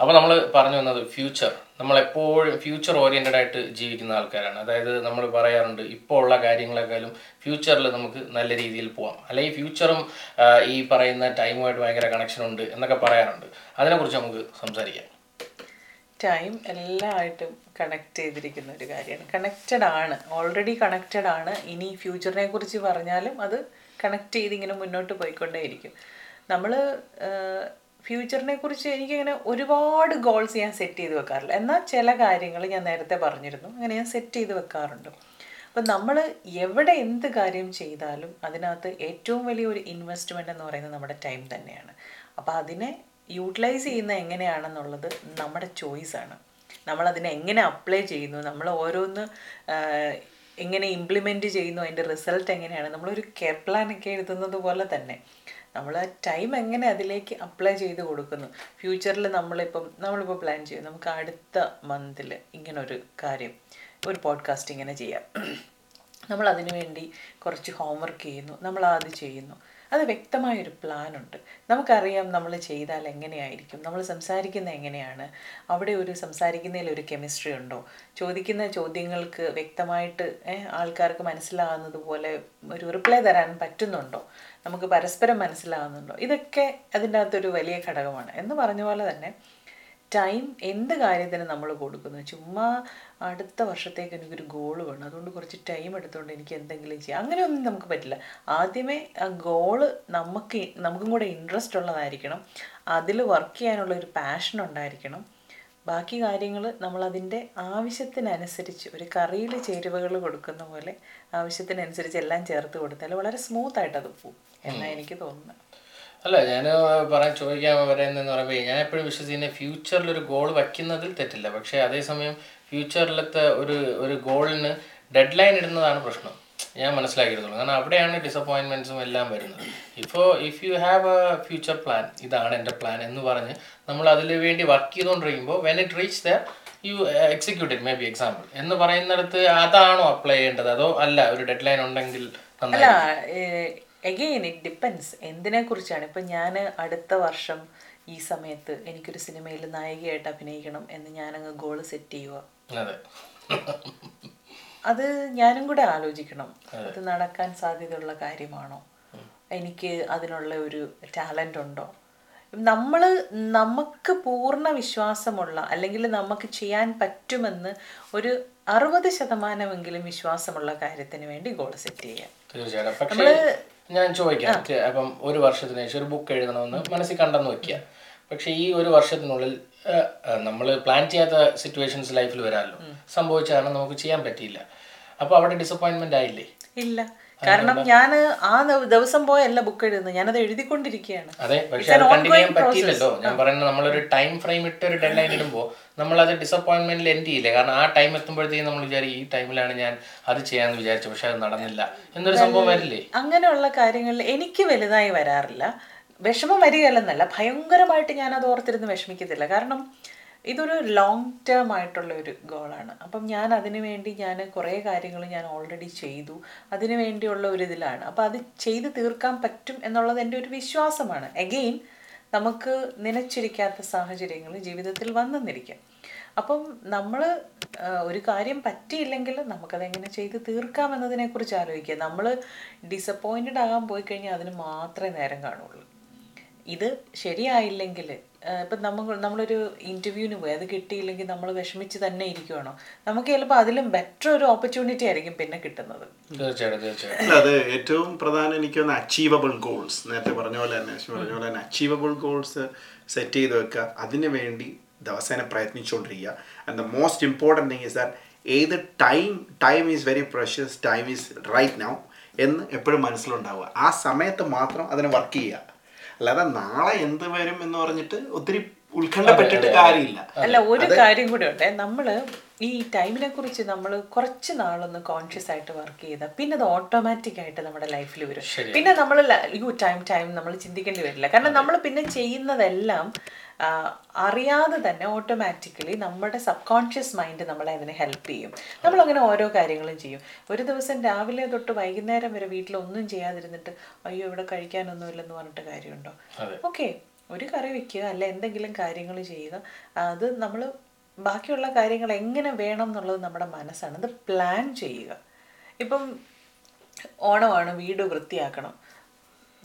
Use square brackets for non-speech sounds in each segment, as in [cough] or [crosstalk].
അപ്പോൾ നമ്മൾ പറഞ്ഞു വന്നത് ഫ്യൂച്ചർ നമ്മൾ എപ്പോഴും ഫ്യൂച്ചർ ഓറിയന്റഡ് ആയിട്ട് ജീവിക്കുന്ന ആൾക്കാരാണ്. അതായത് നമ്മൾ പറയാറുണ്ട് ഇപ്പോൾ ഉള്ള കാര്യങ്ങളെക്കാളും ഫ്യൂച്ചറിൽ നമുക്ക് നല്ല രീതിയിൽ പോവാം. അല്ലെങ്കിൽ ഫ്യൂച്ചറും ഈ പറയുന്ന ടൈമുമായിട്ട് ഭയങ്കര കണക്ഷൻ ഉണ്ട് എന്നൊക്കെ പറയാറുണ്ട്. അതിനെക്കുറിച്ച് നമുക്ക് സംസാരിക്കാം. ടൈം എല്ലാമായിട്ടും കണക്ട് ചെയ്തിരിക്കുന്ന ഒരു കാര്യമാണ്. കണക്റ്റഡ് ആണ്. ഓൾറെഡി കണക്റ്റഡ് ആണ്. ഇനി ഫ്യൂച്ചറിനെ കുറിച്ച് പറഞ്ഞാലും അത് കണക്ട് ചെയ്ത് ഇങ്ങനെ മുന്നോട്ട് പോയിക്കൊണ്ടേയിരിക്കും. നമ്മൾ ഫ്യൂച്ചറിനെ കുറിച്ച് എനിക്കിങ്ങനെ ഒരുപാട് ഗോൾസ് ഞാൻ സെറ്റ് ചെയ്ത് വെക്കാറില്ല. എന്നാൽ ചില കാര്യങ്ങൾ ഞാൻ നേരത്തെ പറഞ്ഞിരുന്നു. അങ്ങനെ ഞാൻ സെറ്റ് ചെയ്ത് വെക്കാറുണ്ട്. അപ്പം നമ്മൾ എവിടെ എന്ത് കാര്യം ചെയ്താലും അതിനകത്ത് ഏറ്റവും വലിയ ഒരു ഇൻവെസ്റ്റ്മെന്റ് എന്ന് പറയുന്നത് നമ്മുടെ ടൈം തന്നെയാണ്. അപ്പോൾ അതിനെ യൂട്ടിലൈസ് ചെയ്യുന്ന എങ്ങനെയാണെന്നുള്ളത് നമ്മുടെ ചോയ്സാണ് നമ്മളതിനെ എങ്ങനെ അപ്ലൈ ചെയ്യുന്നു? നമ്മൾ ഓരോന്ന് എങ്ങനെ ഇംപ്ലിമെന്റ് ചെയ്യുന്നു? അതിന്റെ റിസൾട്ട് എങ്ങനെയാണ്? നമ്മളൊരു കെയർ പ്ലാൻ ഒക്കെ എഴുതുന്നത് പോലെ തന്നെ. നമ്മൾ ആ ടൈം എങ്ങനെ അതിലേക്ക് അപ്ലൈ ചെയ്ത് കൊടുക്കുന്നു? ഫ്യൂച്ചറിൽ നമ്മളിപ്പം നമ്മളിപ്പോൾ പ്ലാൻ ചെയ്യും. നമുക്ക് അടുത്ത മന്തിൽ ഇങ്ങനൊരു കാര്യം ഒരു പോഡ്കാസ്റ്റ് ഇങ്ങനെ ചെയ്യാം. നമ്മൾ അതിനു വേണ്ടി കുറച്ച് ഹോംവർക്ക് ചെയ്യുന്നു. നമ്മൾ അത് ചെയ്യുന്നു. അത് വ്യക്തമായൊരു പ്ലാനുണ്ട്. നമുക്കറിയാം നമ്മൾ ചെയ്താൽ എങ്ങനെയായിരിക്കും നമ്മൾ സംസാരിക്കുന്ന എങ്ങനെയാണ് അവിടെ ഒരു സംസാരിക്കുന്നതിൽ ഒരു കെമിസ്ട്രി ഉണ്ടോ? ചോദിക്കുന്ന ചോദ്യങ്ങൾക്ക് വ്യക്തമായിട്ട് ആൾക്കാർക്ക് മനസ്സിലാകുന്നത് പോലെ ഒരു റിപ്ലൈ തരാൻ പറ്റുന്നുണ്ടോ? നമുക്ക് പരസ്പരം മനസ്സിലാകുന്നുണ്ടോ ഇതൊക്കെ അതിന്റെ അകത്തൊരു വലിയ ഘടകമാണ്. എന്ന് പറഞ്ഞ പോലെ തന്നെ ടൈം എന്ത് കാര്യത്തിന് നമ്മൾ കൊടുക്കുന്നു? ചുമ്മാ അടുത്ത വർഷത്തേക്ക് എനിക്കൊരു ഗോൾ വേണം. അതുകൊണ്ട് കുറച്ച് ടൈം എടുത്തുകൊണ്ട് എനിക്ക് എന്തെങ്കിലും ചെയ്യാം. അങ്ങനെയൊന്നും നമുക്ക് പറ്റില്ല. ആദ്യമേ ആ ഗോൾ നമുക്ക് നമുക്കും കൂടെ ഇൻട്രസ്റ്റ് ഉള്ളതായിരിക്കണം. അതിൽ വർക്ക് ചെയ്യാനുള്ള ഒരു പാഷൻ ഉണ്ടായിരിക്കണം. ബാക്കി കാര്യങ്ങൾ നമ്മളതിന്റെ ആവശ്യത്തിനനുസരിച്ച് ഒരു കറിയിൽ ചേരുവകൾ കൊടുക്കുന്ന പോലെ ആവശ്യത്തിനനുസരിച്ച് എല്ലാം ചേർത്ത് കൊടുത്താൽ വളരെ സ്മൂത്ത് ആയിട്ട് അത് പോകും എന്നാണ് എനിക്ക് തോന്നുന്നത്. അല്ല ഞാൻ പറയാൻ ചോദിക്കാൻ വരുന്നതെന്ന് പറയുമ്പോൾ ഞാൻ എപ്പോഴും വിശ്വസിക്കുന്ന ഫ്യൂച്ചറിൽ ഒരു ഗോൾ വയ്ക്കുന്നതിൽ തെറ്റില്ല. പക്ഷേ അതേസമയം ഫ്യൂച്ചറിലത്തെ ഒരു ഒരു ഗോളിന് ഡെഡ് ലൈൻ ഇടുന്നതാണ് പ്രശ്നം. ഞാൻ മനസ്സിലാക്കിയെടുത്തോളൂ. കാരണം അവിടെയാണ് ഡിസപ്പോയിൻമെന്റ്സും എല്ലാം വരുന്നത്. ഇപ്പോൾ if you have a future plan ഇതാണ് എന്റെ പ്ലാൻ എന്ന് പറഞ്ഞ് നമ്മൾ അതിന് വേണ്ടി വർക്ക് ചെയ്തുകൊണ്ടിരിക്കുമ്പോൾ when it reach the you executive maybe example എന്ന് പറയുന്നിടത്ത് അതാണോ അപ്ലൈ ചെയ്യേണ്ടത്? അതോ അല്ല ഒരു ഡെഡ് ലൈൻ ഉണ്ടെങ്കിൽ എഗെയിൻ ഇറ്റ് ഡിപ്പെൻസ് എന്തിനെ കുറിച്ചാണ് ഇപ്പം ഞാൻ അടുത്ത വർഷം ഈ സമയത്ത് എനിക്കൊരു സിനിമയിൽ നായികയായിട്ട് അഭിനയിക്കണം എന്ന് ഞാനങ്ങ് ഗോൾ സെറ്റ് ചെയ്യുക. അതെ. ഞാനും കൂടെ ആലോചിക്കണം. അത്. നടക്കാൻ സാധ്യതയുള്ള കാര്യമാണോ? എനിക്ക് അതിനുള്ള ഒരു ടാലന്റ് ഉണ്ടോ? നമ്മൾ നമുക്ക് പൂർണ വിശ്വാസമുള്ള അല്ലെങ്കിൽ നമുക്ക് ചെയ്യാൻ പറ്റുമെന്ന് ഒരു അറുപത് ശതമാനമെങ്കിലും വിശ്വാസമുള്ള കാര്യത്തിന് വേണ്ടി ഗോൾ സെറ്റ് ചെയ്യാം. തീർച്ചയായിട്ടും. ഞാൻ ചോദിക്കാം. അപ്പം ഒരു വർഷത്തിന് ശേഷം ഒരു ബുക്ക് എഴുതണമെന്ന് മനസ്സിൽ കണ്ടെന്ന് വെക്കുക. പക്ഷെ ഈ ഒരു വർഷത്തിനുള്ളിൽ നമ്മൾ പ്ലാൻ ചെയ്യാത്ത സിറ്റുവേഷൻസ് ലൈഫിൽ വരാമല്ലോ സംഭവിച്ചാണ് നമുക്ക് ചെയ്യാൻ പറ്റിയില്ല. അപ്പോൾ അവിടെ ഡിസപ്പോയിന്റ്മെന്റ് ആയില്ലേ? ഇല്ല. കാരണം ഞാൻ ആ ദിവസം പോയല്ല ബുക്ക് എഴുതുന്നത് ഞാനത് എഴുതിക്കൊണ്ടിരിക്കുകയാണ് അതെ പക്ഷെ കണ്ടിന്യൂ ചെയ്യാൻ പറ്റിയില്ലല്ലോ. ഞാൻ പറയുന്നത് നമ്മളൊരു ടൈം ഫ്രെയിം ഇട്ട് ഒരു ഡെഡ് ലൈൻ ഇടുമ്പോൾ അത് ഡിസപ്പോയിന്റ്മെന്റിൽ എൻഡ് ചെയ്യില്ലേ? കാരണം ആ ടൈം എത്തുമ്പോഴത്തേക്കും നമ്മൾ വിചാരിക്കും ഈ ടൈമിലാണ് ഞാൻ അത് ചെയ്യാമെന്ന് വിചാരിച്ചു പക്ഷെ അത് നടന്നില്ല. എന്നൊരു സംഭവം വരില്ലേ? അങ്ങനെയുള്ള കാര്യങ്ങളിൽ എനിക്ക് വലുതായി വരാറില്ല. വിഷമം വരികയല്ലെന്നല്ല ഭയങ്കരമായിട്ട് ഞാനത് ഓർത്തിരുന്ന് വിഷമിക്കത്തില്ല. കാരണം ഇതൊരു ലോങ് ടേം ആയിട്ടുള്ള ഒരു ഗോളാണ് അപ്പം ഞാൻ അതിനു വേണ്ടി ഞാൻ കുറേ കാര്യങ്ങൾ ഞാൻ ഓൾറെഡി ചെയ്തു. അതിനു വേണ്ടിയുള്ള ഒരു ഇതിലാണ്. അപ്പം അത് ചെയ്ത് തീർക്കാൻ പറ്റും എന്നുള്ളത് എന്റെ ഒരു വിശ്വാസമാണ്. എഗെയിൻ നമുക്ക് നനച്ചിരിക്കാത്ത സാഹചര്യങ്ങൾ ജീവിതത്തിൽ വന്നെന്നിരിക്കാം. അപ്പം നമ്മൾ ഒരു കാര്യം പറ്റിയില്ലെങ്കിൽ നമുക്കതെങ്ങനെ ചെയ്ത് തീർക്കാം എന്നതിനെക്കുറിച്ച് ആലോചിക്കുക. നമ്മൾ ഡിസപ്പോയിന്റഡ് ആകാൻ പോയി കഴിഞ്ഞാൽ അതിന് മാത്രമേ നേരം കാണുള്ളൂ. ഇത് ശരിയായില്ലെങ്കിൽ ഇപ്പം നമ്മൾ നമ്മളൊരു ഇന്റർവ്യൂവിന് പോയി അത് കിട്ടിയില്ലെങ്കിൽ നമ്മൾ വിഷമിച്ച് തന്നെ ഇരിക്കുവാണോ? നമുക്ക് ചിലപ്പോൾ അതിലും ബെറ്റർ ഒരു ഓപ്പർച്യൂണിറ്റി ആയിരിക്കും പിന്നെ കിട്ടുന്നത്. തീർച്ചയായിട്ടും അത് ഏറ്റവും പ്രധാനം എനിക്ക് തന്നെ അച്ചീവബിൾ ഗോൾസ് നേരത്തെ പറഞ്ഞ പോലെ തന്നെ പറഞ്ഞ പോലെ തന്നെ അച്ചീവബിൾ ഗോൾസ് സെറ്റ് ചെയ്ത് വെക്കുക. അതിനു വേണ്ടി ദിവസേന പ്രയത്നിച്ചുകൊണ്ടിരിക്കുക and the most important thing is that ഏത് time time is very precious time is right now എന്ന് എപ്പോഴും മനസ്സിലുണ്ടാവുക. ആ സമയത്ത് മാത്രം അതിനെ വർക്ക് ചെയ്യുക. അല്ലാതെ നാളെ എന്ത് വരും എന്ന് പറഞ്ഞിട്ട് ഒത്തിരി ഉത്കണ്ഠപ്പെട്ടിട്ട് കാര്യമില്ല. അല്ല ഒരു കാര്യം കൂടി ഉണ്ട്. നമ്മൾ ഈ ടൈമിനെ കുറിച്ച് നമ്മൾ കുറച്ച് നാളൊന്ന് കോൺഷ്യസ് ആയിട്ട് വർക്ക് ചെയ്താൽ പിന്നെ അത് ഓട്ടോമാറ്റിക് ആയിട്ട് നമ്മുടെ ലൈഫിൽ വരും. പിന്നെ നമ്മൾ യു ടൈം ടൈം നമ്മൾ ചിന്തിക്കേണ്ടി വരില്ല. കാരണം നമ്മൾ പിന്നെ ചെയ്യുന്നതെല്ലാം അറിയാതെ തന്നെ ഓട്ടോമാറ്റിക്കലി നമ്മുടെ സബ് കോൺഷ്യസ് മൈൻഡ് നമ്മളെ അതിനെ ഹെൽപ്പ് ചെയ്യും. നമ്മളങ്ങനെ ഓരോ കാര്യങ്ങളും ചെയ്യും. ഒരു ദിവസം രാവിലെ തൊട്ട് വൈകുന്നേരം വരെ വീട്ടിലൊന്നും ചെയ്യാതിരുന്നിട്ട് അയ്യോ ഇവിടെ കഴിക്കാനൊന്നുമില്ലെന്ന് പറഞ്ഞിട്ട് കാര്യമുണ്ടോ? ഓക്കെ ഒരു കറി വെക്കുക അല്ല എന്തെങ്കിലും കാര്യങ്ങൾ ചെയ്യുക. അത് നമ്മൾ ബാക്കിയുള്ള കാര്യങ്ങൾ എങ്ങനെ വേണം എന്നുള്ളത് നമ്മുടെ മനസ്സാണ്. അത് പ്ലാൻ ചെയ്യുക. ഇപ്പം ഓണമാണ് വീട് വൃത്തിയാക്കണം.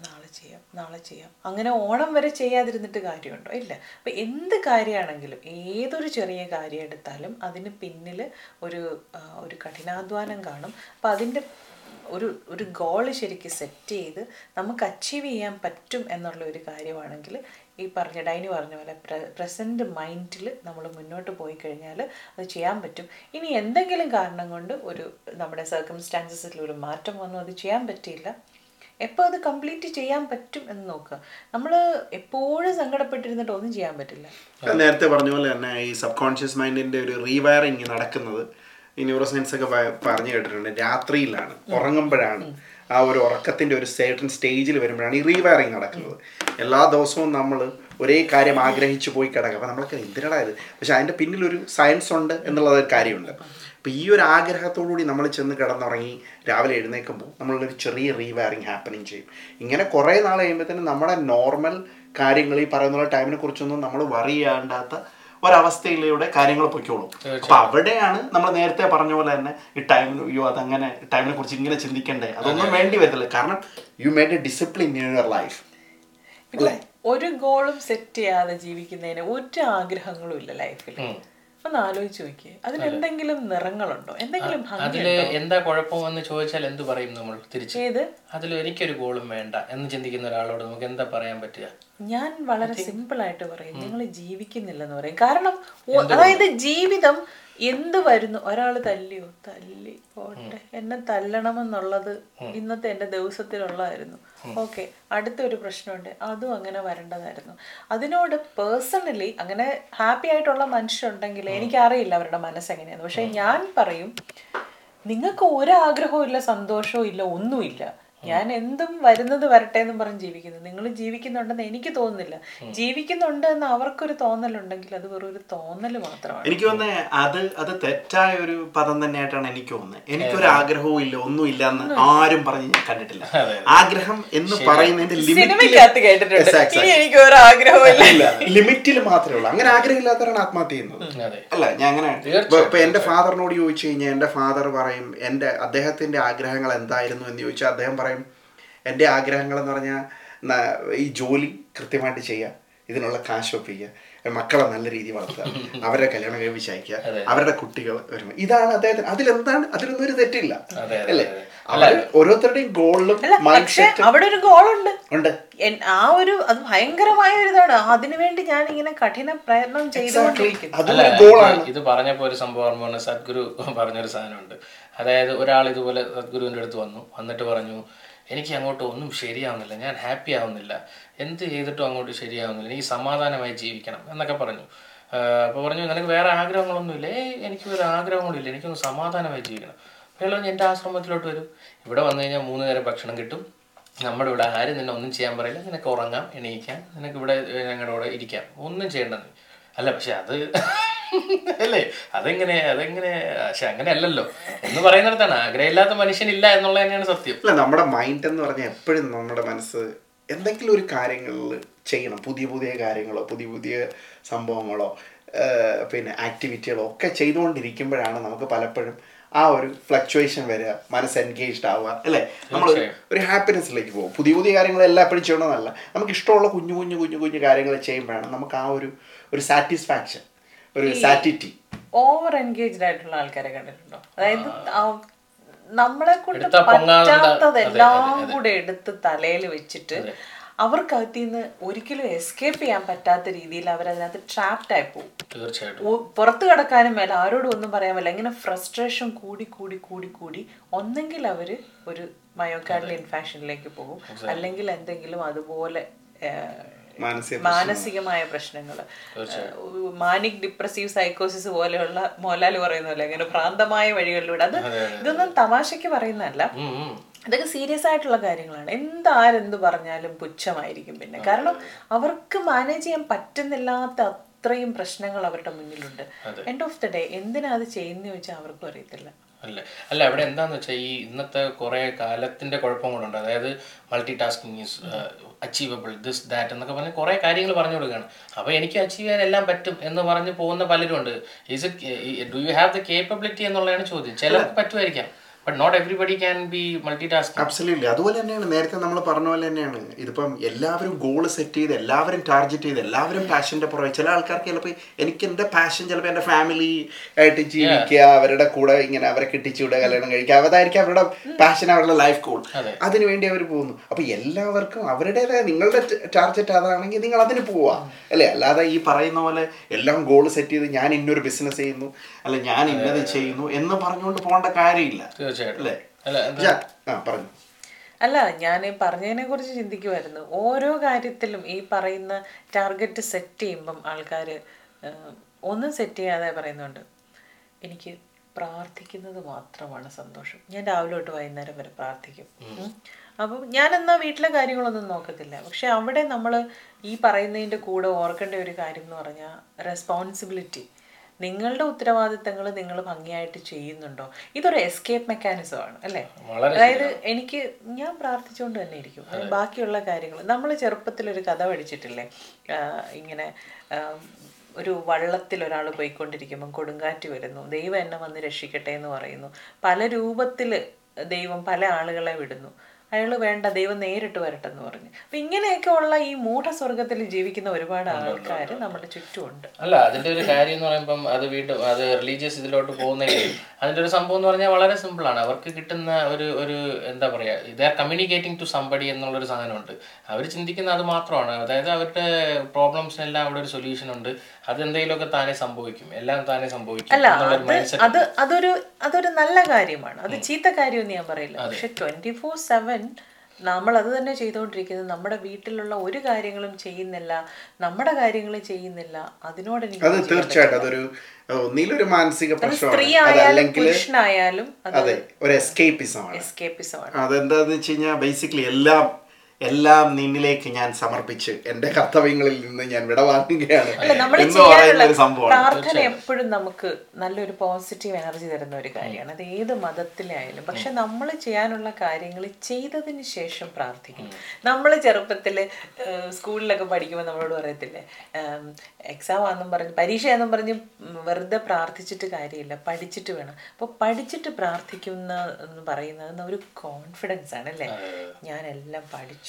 നാളെ ചെയ്യാം നാളെ ചെയ്യാം. അങ്ങനെ ഓണം വരെ ചെയ്യാതിരുന്നിട്ട് കാര്യമുണ്ടോ? ഇല്ല. അപ്പം എന്ത് കാര്യമാണെങ്കിലും ഏതൊരു ചെറിയ കാര്യം എടുത്താലും അതിന് പിന്നിൽ ഒരു ഒരു കഠിനാധ്വാനം കാണും. അപ്പം അതിന്റെ ഒരു ഒരു ഗോൾ ശരിക്കും സെറ്റ് ചെയ്ത് നമുക്ക് അച്ചീവ് ചെയ്യാൻ പറ്റും എന്നുള്ള ഒരു കാര്യമാണെങ്കിൽ ഈ പറഞ്ഞ ഡൈനി പറഞ്ഞ പോലെ പ്രസന്റ് മൈൻഡിൽ നമ്മൾ മുന്നോട്ട് പോയി കഴിഞ്ഞാൽ അത് ചെയ്യാൻ പറ്റും. ഇനി എന്തെങ്കിലും കാരണം കൊണ്ട് ഒരു നമ്മുടെ സർക്കംസ്റ്റാൻസസിൽ ഒരു മാറ്റം വന്നു അത് ചെയ്യാൻ പറ്റിയില്ല. എപ്പോൾ അത് കംപ്ലീറ്റ് ചെയ്യാൻ പറ്റും എന്ന് നോക്കുക നമ്മൾ എപ്പോഴും സങ്കടപ്പെട്ടിരുന്നിട്ട് ഒന്നും ചെയ്യാൻ പറ്റില്ല. നേരത്തെ പറഞ്ഞ പോലെ തന്നെ ഈ സബ് കോൺഷ്യസ് മൈൻഡിന്റെ ഒരു റീവയറിങ് നടക്കുന്നത് ഈ ന്യൂറോ സയൻസ് ഒക്കെ പറഞ്ഞു കേട്ടിട്ടുണ്ട്. രാത്രിയിലാണ് ഉറങ്ങുമ്പോഴാണ്. ആ ഒരു ഉറക്കത്തിന്റെ ഒരു സേർട്ടൺ സ്റ്റേജിൽ വരുമ്പോഴാണ് ഈ റീവയറിങ് നടക്കുന്നത്. എല്ലാ ദിവസവും നമ്മൾ ഒരേ കാര്യം ആഗ്രഹിച്ചു പോയി കിടക്കുക അപ്പം നമ്മൾക്ക് എന്തിനടാ ഇത്? പക്ഷെ അതിന്റെ പിന്നിലൊരു സയൻസ് ഉണ്ട് എന്നുള്ളത് ഒരു കാര്യമുണ്ട്. അപ്പം ഈ ഒരു ആഗ്രഹത്തോടുകൂടി നമ്മൾ ചെന്ന് കിടന്നുറങ്ങി രാവിലെ എഴുന്നേൽക്കുമ്പോൾ നമ്മളൊരു ചെറിയ റീവയറിങ് ഹാപ്പനിങ് ചെയ്യും. ഇങ്ങനെ കുറേ നാൾ കഴിയുമ്പോഴത്തേനും നമ്മുടെ നോർമൽ കാര്യങ്ങൾ ഈ പറയുന്ന ടൈമിനെ കുറിച്ചൊന്നും നമ്മൾ വറി ചെയ്യാണ്ടാത്ത ഒരവസ്ഥയിലൂടെ കാര്യങ്ങൾ പൊയ്ക്കോളും. അപ്പൊ അവിടെയാണ് നമ്മൾ നേരത്തെ പറഞ്ഞ പോലെ തന്നെ ഈ ടൈമിന് അയ്യോ അതങ്ങനെ ടൈമിനെ കുറിച്ച് ഇങ്ങനെ ചിന്തിക്കണ്ടേ? അതൊന്നും വേണ്ടി വരത്തില്ല. കാരണം you made a discipline in your life ഒരു ഗോളും സെറ്റ് ചെയ്യാതെ ജീവിക്കുന്നതിന് ഒരു ആഗ്രഹങ്ങളും ഇല്ല ലൈഫിൽ ഒന്ന് ആലോചിച്ച് നോക്കിയേ. അതിലെന്തെങ്കിലും നിറങ്ങളുണ്ടോ? എന്തെങ്കിലും അതിൽ എന്താ കുഴപ്പമെന്ന് ചോദിച്ചാൽ എന്ത് പറയും നമ്മൾ തിരിച്ച്. അതിൽ എനിക്കൊരു ഗോളും വേണ്ട എന്ന് ചിന്തിക്കുന്ന ഒരാളോട് നമുക്ക് എന്താ പറയാൻ പറ്റുക? ഞാൻ വളരെ സിമ്പിൾ ആയിട്ട് പറയും. നിങ്ങൾ ജീവിക്കുന്നില്ലെന്ന് പറയും. കാരണം അതായത് ജീവിതം എന്ത് വരുന്നു? ഒരാൾ തല്ലിയോ? തല്ലി പോട്ടെ. എന്നെ തല്ലണമെന്നുള്ളത് ഇന്നത്തെ എന്റെ ദിവസത്തിലുള്ളതായിരുന്നു. ഓക്കെ. അടുത്തൊരു പ്രശ്നമുണ്ട്. അതും അങ്ങനെ വരേണ്ടതായിരുന്നു. അതിനോട് പേഴ്സണലി അങ്ങനെ ഹാപ്പി ആയിട്ടുള്ള മനുഷ്യരുണ്ടെങ്കിൽ എനിക്കറിയില്ല അവരുടെ മനസ്സെങ്ങനെയാണ് പക്ഷെ ഞാൻ പറയും നിങ്ങൾക്ക് ഒരാഗ്രഹവും ഇല്ല സന്തോഷവും ഇല്ല ഒന്നുമില്ല. ഞാൻ എന്തും വരുന്നത് വരട്ടെ എന്നും പറഞ്ഞ് ജീവിക്കുന്നു. നിങ്ങൾ ജീവിക്കുന്നുണ്ടെന്ന് എനിക്ക് തോന്നുന്നില്ല. ജീവിക്കുന്നുണ്ട് എന്ന് അവർക്കൊരു തോന്നലുണ്ടെങ്കിൽ അത് വെറും ഒരു തോന്നൽ മാത്രമാണ്. എനിക്ക് തോന്നുന്നത് അത് അത് തെറ്റായ ഒരു പദം തന്നെയായിട്ടാണ് എനിക്ക് തോന്നുന്നത്. എനിക്കൊരു ആഗ്രഹവും ഇല്ല ഒന്നും ഇല്ല എന്ന് ആരും പറഞ്ഞ് ഞാൻ കണ്ടിട്ടില്ല. ആഗ്രഹം എന്ന് പറയുന്നതിന്റെ സിനിമയ്ക്കകത്ത് കേട്ടിട്ടുണ്ട്. ഇനി എനിക്ക് ഒരു ആഗ്രഹമില്ല ലിമിറ്റിൽ മാത്രമേ ഉള്ളൂ. അങ്ങനെ ആഗ്രഹമില്ലാത്തവരാണ് ആത്മഹത്യ ചെയ്യുന്നത്. അതെ. അല്ല ഞാൻ അങ്ങനെ ഇപ്പൊ ഇപ്പൊ എന്റെ ഫാദറിനോട് ചോദിച്ചു കഴിഞ്ഞാൽ എന്റെ ഫാദർ പറയും എന്റെ അദ്ദേഹത്തിന്റെ ആഗ്രഹങ്ങൾ എന്തായിരുന്നു? എന്ന് ചോദിച്ചാൽ അദ്ദേഹം പറയും എന്റെ ആഗ്രഹങ്ങളെന്ന് പറഞ്ഞാൽ ഈ ജോലി കൃത്യമായിട്ട് ചെയ്യുക ഇതിനുള്ള കാശ് ഒപ്പിക്കുക മക്കളെ നല്ല രീതിയിൽ വളർത്തുക അവരെ കല്യാണം കഴിപ്പിച്ച് അയക്കുക അവരുടെ കുട്ടികൾ വരുമ്പോൾ ഇതാണ് അദ്ദേഹത്തിന് അതിലെന്താണ് അതിലൊന്നും ഒരു തെറ്റില്ല അല്ലേ? അവർ ഓരോരുത്തരുടെയും ഗോളിലും മൈൻഡ് പക്ഷെ സെറ്റ് അവിടെ ഒരു ഗോളുണ്ട് ഉണ്ട്. ആ ഒരു അത് ഭയങ്കരമായ ഒരു ഇതാണ്. അതിനുവേണ്ടി ഞാൻ ഇങ്ങനെ കഠിന പ്രയത്നം ചെയ്തുകൊണ്ടിരിക്കുന്നു. ഇത് പറഞ്ഞപ്പോൾ ഒരു സംഭവം. സദ്ഗുരു പറഞ്ഞൊരു സാധനമുണ്ട്. അതായത് ഒരാൾ ഇതുപോലെ സദ്ഗുരുവിന്റെ അടുത്ത് വന്നു. വന്നിട്ട് പറഞ്ഞു എനിക്ക് അങ്ങോട്ട് ഒന്നും ശരിയാവുന്നില്ല. ഞാൻ ഹാപ്പി ആവുന്നില്ല. എന്ത് ചെയ്തിട്ടും അങ്ങോട്ട് ശരിയാവുന്നില്ല. എനിക്ക് സമാധാനമായി ജീവിക്കണം എന്നൊക്കെ പറഞ്ഞു. അപ്പോൾ പറഞ്ഞു നിനക്ക് വേറെ ആഗ്രഹങ്ങളൊന്നുമില്ല. ഏയ് എനിക്ക് ഒരു ആഗ്രഹങ്ങളില്ല. എനിക്കൊന്ന് സമാധാനമായി ജീവിക്കണം. പറഞ്ഞു എന്റെ ആശ്രമത്തിലോട്ട് വരും. ഇവിടെ വന്നു കഴിഞ്ഞാൽ മൂന്ന് നേരം ഭക്ഷണം കിട്ടും. നമ്മുടെ ഇവിടെ ആരും നിന്നെ ഒന്നും ചെയ്യാൻ പറയില്ല. നിനക്ക് ഉറങ്ങാം എണീക്കാം. നിനക്ക് ഇവിടെ ഞങ്ങളുടെ കൂടെ ഇരിക്കാം. ഒന്നും ചെയ്യണ്ട നീ. അല്ല പക്ഷെ അത് അല്ലേ? അതെങ്ങനെ അതെങ്ങനെ? പക്ഷെ അങ്ങനെ അല്ലല്ലോ എന്ന് പറയുന്നിടത്താണ്. ആഗ്രഹമില്ലാത്ത മനുഷ്യനില്ല എന്നുള്ളത് തന്നെയാണ് സത്യം. അല്ല നമ്മുടെ മൈൻഡ് എന്ന് പറഞ്ഞാൽ എപ്പോഴും നമ്മുടെ മനസ്സ് എന്തെങ്കിലും ഒരു കാര്യങ്ങളിൽ ചെയ്യണം. പുതിയ പുതിയ കാര്യങ്ങളോ പുതിയ പുതിയ സംഭവങ്ങളോ പിന്നെ ആക്ടിവിറ്റികളോ ഒക്കെ ചെയ്തുകൊണ്ടിരിക്കുമ്പോഴാണ് നമുക്ക് പലപ്പോഴും ആ ഒരു ഫ്ലക്ച്വേഷൻ വരിക മനസ്സ് എൻഗേജ്ഡ് ആവുക അല്ലേ? നമ്മൾ ഒരു ഹാപ്പിനെസ്സിലേക്ക് പോകും. പുതിയ പുതിയ കാര്യങ്ങൾ എല്ലാം എപ്പോഴും ചെയ്യണമെന്നല്ല. നമുക്ക് ഇഷ്ടമുള്ള കുഞ്ഞു കുഞ്ഞു കുഞ്ഞു കുഞ്ഞു കാര്യങ്ങൾ ചെയ്യുമ്പോഴാണ് നമുക്ക് ആ ഒരു ഒരു സാറ്റിസ്ഫാക്ഷൻ ഒരു സാറ്റിറ്റി. ഓവർ എൻഗേജ്ഡ് ആയിട്ടുള്ള ആൾക്കാരെ കണ്ടിട്ടുണ്ടോ? അതായത് നമ്മളെ കൊണ്ട് പറ്റാത്തതെല്ലാം കൂടെ എടുത്ത് തലയിൽ വെച്ചിട്ട് അവർക്കകത്ത് നിന്ന് ഒരിക്കലും എസ്കേപ്പ് ചെയ്യാൻ പറ്റാത്ത രീതിയിൽ അവരതിനകത്ത് ട്രാപ്ഡ് ആയി പോകും. തീർച്ചയായിട്ടും. പുറത്തു കിടക്കാനും മേല ആരോടും ഒന്നും പറയാൻ പറ്റില്ല ഇങ്ങനെ ഫ്രസ്ട്രേഷൻ കൂടി കൂടി കൂടി കൂടി ഒന്നെങ്കിൽ അവർ ഒരു മയോകാർഡിൽ ഇൻഫാക്ഷനിലേക്ക് പോകും. അല്ലെങ്കിൽ എന്തെങ്കിലും അതുപോലെ മാനസികമായ പ്രശ്നങ്ങൾ. മാനിക് ഡിപ്രസീവ് സൈക്കോസിസ് പോലെയുള്ള മോലാൽ പറയുന്ന പോലെ അങ്ങനെ ഭ്രാന്തമായ വഴികളിലൂടെ. അത് ഇതൊന്നും തമാശയ്ക്ക് പറയുന്നതല്ല. ഉം. സീരിയസ് ആയിട്ടുള്ള കാര്യങ്ങളാണ്. എന്താരെന്ത് പറഞ്ഞാലും പുച്ഛമായിരിക്കും പിന്നെ. കാരണം അവർക്ക് മാനേജ് ചെയ്യാൻ പറ്റുന്നില്ലാത്ത അത്രയും പ്രശ്നങ്ങൾ അവരുടെ മുന്നിലുണ്ട്. എൻഡ് ഓഫ് ദ ഡേ എന്തിനാ അത് ചെയ്യുന്ന ചോദിച്ചാൽ അവർക്കും അറിയത്തില്ല. അല്ല? അല്ല അവിടെ എന്താന്ന് വെച്ചാൽ ഈ ഇന്നത്തെ കുറേ കാലത്തിന്റെ കുഴപ്പം കൂടെ ഉണ്ട്. അതായത് multitasking is achievable this that എന്നൊക്കെ പറഞ്ഞ് കുറേ കാര്യങ്ങൾ പറഞ്ഞു കൊടുക്കുകയാണ്. അപ്പോൾ എനിക്ക് അച്ചീവ് ചെയ്യാൻ എല്ലാം പറ്റും എന്ന് പറഞ്ഞ് പോകുന്ന പലരും ഉണ്ട്. Is do you have the capability എന്നുള്ളതാണ് ചോദ്യം. ചിലർക്ക് പറ്റുമായിരിക്കാം. But not everybody can be multitasking absolutely അതുപോലെ തന്നെയാണ് നേരത്തെ നമ്മൾ പറഞ്ഞ പോലെ തന്നെയാണ്. ഇതിപ്പം എല്ലാവരും ഗോൾ സെറ്റ് ചെയ്ത് എല്ലാവരും ടാർഗറ്റ് ചെയ്ത് എല്ലാവരും പാഷന്റെ പുറകെ. ചില ആൾക്കാർക്ക് ചിലപ്പോൾ എനിക്ക് എന്റെ പാഷൻ ചിലപ്പോൾ എന്റെ ഫാമിലി ആയിട്ട് ജീവിക്കുക അവരുടെ കൂടെ ഇങ്ങനെ അവരെ കിട്ടിച്ചു വിടുക കല്യാണം കഴിക്കുക. അതായിരിക്കും അവരുടെ പാഷൻ അവരുടെ ലൈഫ് ഗോൾ അതിനു വേണ്ടി അവർ പോകുന്നു. അപ്പൊ എല്ലാവർക്കും അവരുടേതായ നിങ്ങളുടെ ടാർഗറ്റ് അതാണെങ്കിൽ നിങ്ങൾ അതിന് പോവാ. അല്ലേ? അല്ലാതെ ഈ പറയുന്ന പോലെ എല്ലാം ഗോൾ സെറ്റ് ചെയ്ത് ഞാൻ ഇന്നൊരു ബിസിനസ് ചെയ്യുന്നു അല്ല ഞാൻ ഇന്നത് ചെയ്യുന്നു എന്ന് പറഞ്ഞുകൊണ്ട് പോകേണ്ട കാര്യമില്ല. തീർച്ചയായിട്ടും. പറഞ്ഞു. അല്ല ഞാൻ ഈ പറഞ്ഞതിനെ കുറിച്ച് ചിന്തിക്കുമായിരുന്നു ഓരോ കാര്യത്തിലും ഈ പറയുന്ന ടാർഗറ്റ് സെറ്റ് ചെയ്യുമ്പം ആൾക്കാർ ഒന്നും സെറ്റ് ചെയ്യാതെ പറയുന്നുണ്ട്. എനിക്ക് പ്രാർത്ഥിക്കുന്നത് മാത്രമാണ് സന്തോഷം. ഞാൻ രാവിലെ തൊട്ട് വൈകുന്നേരം വരെ പ്രാർത്ഥിക്കും. അപ്പം ഞാൻ എന്നാ വീട്ടിലെ കാര്യങ്ങളൊന്നും നോക്കത്തില്ല. പക്ഷെ അവിടെ നമ്മൾ ഈ പറയുന്നതിന്റെ കൂടെ ഓർക്കേണ്ട ഒരു കാര്യം എന്ന് പറഞ്ഞാൽ റെസ്പോൺസിബിലിറ്റി നിങ്ങളുടെ ഉത്തരവാദിത്തങ്ങൾ നിങ്ങൾ ഭംഗിയായിട്ട് ചെയ്യുന്നുണ്ടോ? ഇതൊരു എസ്കേപ്പ് മെക്കാനിസം ആണ് അല്ലേ? അതായത് എനിക്ക് ഞാൻ പ്രാർത്ഥിച്ചുകൊണ്ട് തന്നെ ഇരിക്കും. ബാക്കിയുള്ള കാര്യങ്ങൾ. നമ്മൾ ചെറുപ്പത്തിൽ ഒരു കഥ പഠിച്ചിട്ടില്ലേ? ഇങ്ങനെ ഒരു വള്ളത്തിൽ ഒരാൾ പോയിക്കൊണ്ടിരിക്കുമ്പം കൊടുങ്കാറ്റ് വരുന്നു. ദൈവം എന്നെ വന്ന് രക്ഷിക്കട്ടെ എന്ന് പറയുന്നു. പല രൂപത്തിൽ ദൈവം പല ആളുകളെ വിടുന്നു. അയാൾ വേണ്ട ദൈവം നേരിട്ട് വരട്ടെ എന്ന് പറഞ്ഞു. അപ്പൊ ഇങ്ങനെയൊക്കെ ഉള്ള ഈ മൂഢസ്വർഗത്തിൽ ജീവിക്കുന്ന ഒരുപാട് ആൾക്കാർ നമ്മുടെ ചുറ്റുമുണ്ട്. അല്ല അതിന്റെ ഒരു കാര്യം എന്ന് പറയുമ്പം അത് വീണ്ടും അത് റിലീജിയസ് ഇതിലോട്ട് പോകുന്നെങ്കിൽ അതിന്റെ ഒരു സംഭവം എന്ന് പറഞ്ഞാൽ വളരെ സിമ്പിൾ ആണ്. അവർക്ക് കിട്ടുന്ന ഒരു ഒരു എന്താ പറയാ ഇത് ആർ കമ്മ്യൂണിക്കേറ്റിംഗ് ടു സംബടി എന്നുള്ളൊരു സാധനമുണ്ട്. അവർ ചിന്തിക്കുന്ന അത് മാത്രമാണ്. അതായത് അവരുടെ പ്രോബ്ലംസിനെല്ലാം അവിടെ ഒരു സൊല്യൂഷൻ ഉണ്ട്. അതെന്തെങ്കിലുമൊക്കെ താനെ സംഭവിക്കും. എല്ലാം താനെ സംഭവിക്കും അല്ല അത് അതൊരു അതൊരു നല്ല കാര്യമാണ്. അത് ചീത്ത കാര്യമെന്ന് ഞാൻ പറയില്ല. പക്ഷെ ട്വന്റി ഫോർ സെവൻ നമ്മൾ അത് തന്നെ ചെയ്തുകൊണ്ടിരിക്കുന്നത് നമ്മുടെ വീട്ടിലുള്ള ഒരു കാര്യങ്ങളും ചെയ്യുന്നില്ല നമ്മുടെ കാര്യങ്ങൾ ചെയ്യുന്നില്ല. അതിനോട് എനിക്ക് അത് തീർച്ചയായിട്ടും അതൊരു ഒന്നിലൊരു മാനസിക പ്രശ്നമാണ്. അതല്ലെങ്കിൽ പുരുഷനായാലും അത് അതെ ഒരു എസ്കേപ്പിസം ആണ്. എസ്കേപ്പിസം ആണ്. അതെന്താന്ന് വെച്ച് കഴിഞ്ഞാൽ ബേസിക്കലി എല്ലാം എല്ലാം നിന്നിലേക്ക് ഞാൻ സമർപ്പിച്ച് എന്റെ കർത്തവ്യങ്ങളിൽ നിന്ന് ഞാൻ വിടവാങ്ങുകയാണ്. നമ്മൾ എന്ന് പറയുന്ന ഒരു സംഭവം പ്രാർത്ഥന എപ്പോഴും നമുക്ക് നല്ലൊരു പോസിറ്റീവ് എനർജി തരുന്ന ഒരു കാര്യമാണ്. അത് ഏത് മതത്തിലായാലും. പക്ഷെ നമ്മൾ ചെയ്യാനുള്ള കാര്യങ്ങൾ ചെയ്തതിന് ശേഷം പ്രാർത്ഥിക്കും. നമ്മൾ ചെറുപ്പത്തിൽ സ്കൂളിലൊക്കെ പഠിക്കുമ്പോൾ നമ്മളോട് പറയത്തില്ലേ എക്സാം ആണെന്നും പറഞ്ഞ് പരീക്ഷയാണെന്നും പറഞ്ഞ് വെറുതെ പ്രാർത്ഥിച്ചിട്ട് കാര്യമില്ല. പഠിച്ചിട്ട് വേണം. അപ്പോൾ പഠിച്ചിട്ട് പ്രാർത്ഥിക്കുന്ന എന്ന് പറയുന്നത് ഒരു കോൺഫിഡൻസ് ആണ് അല്ലേ? ഞാൻ എല്ലാം പഠിച്ചു.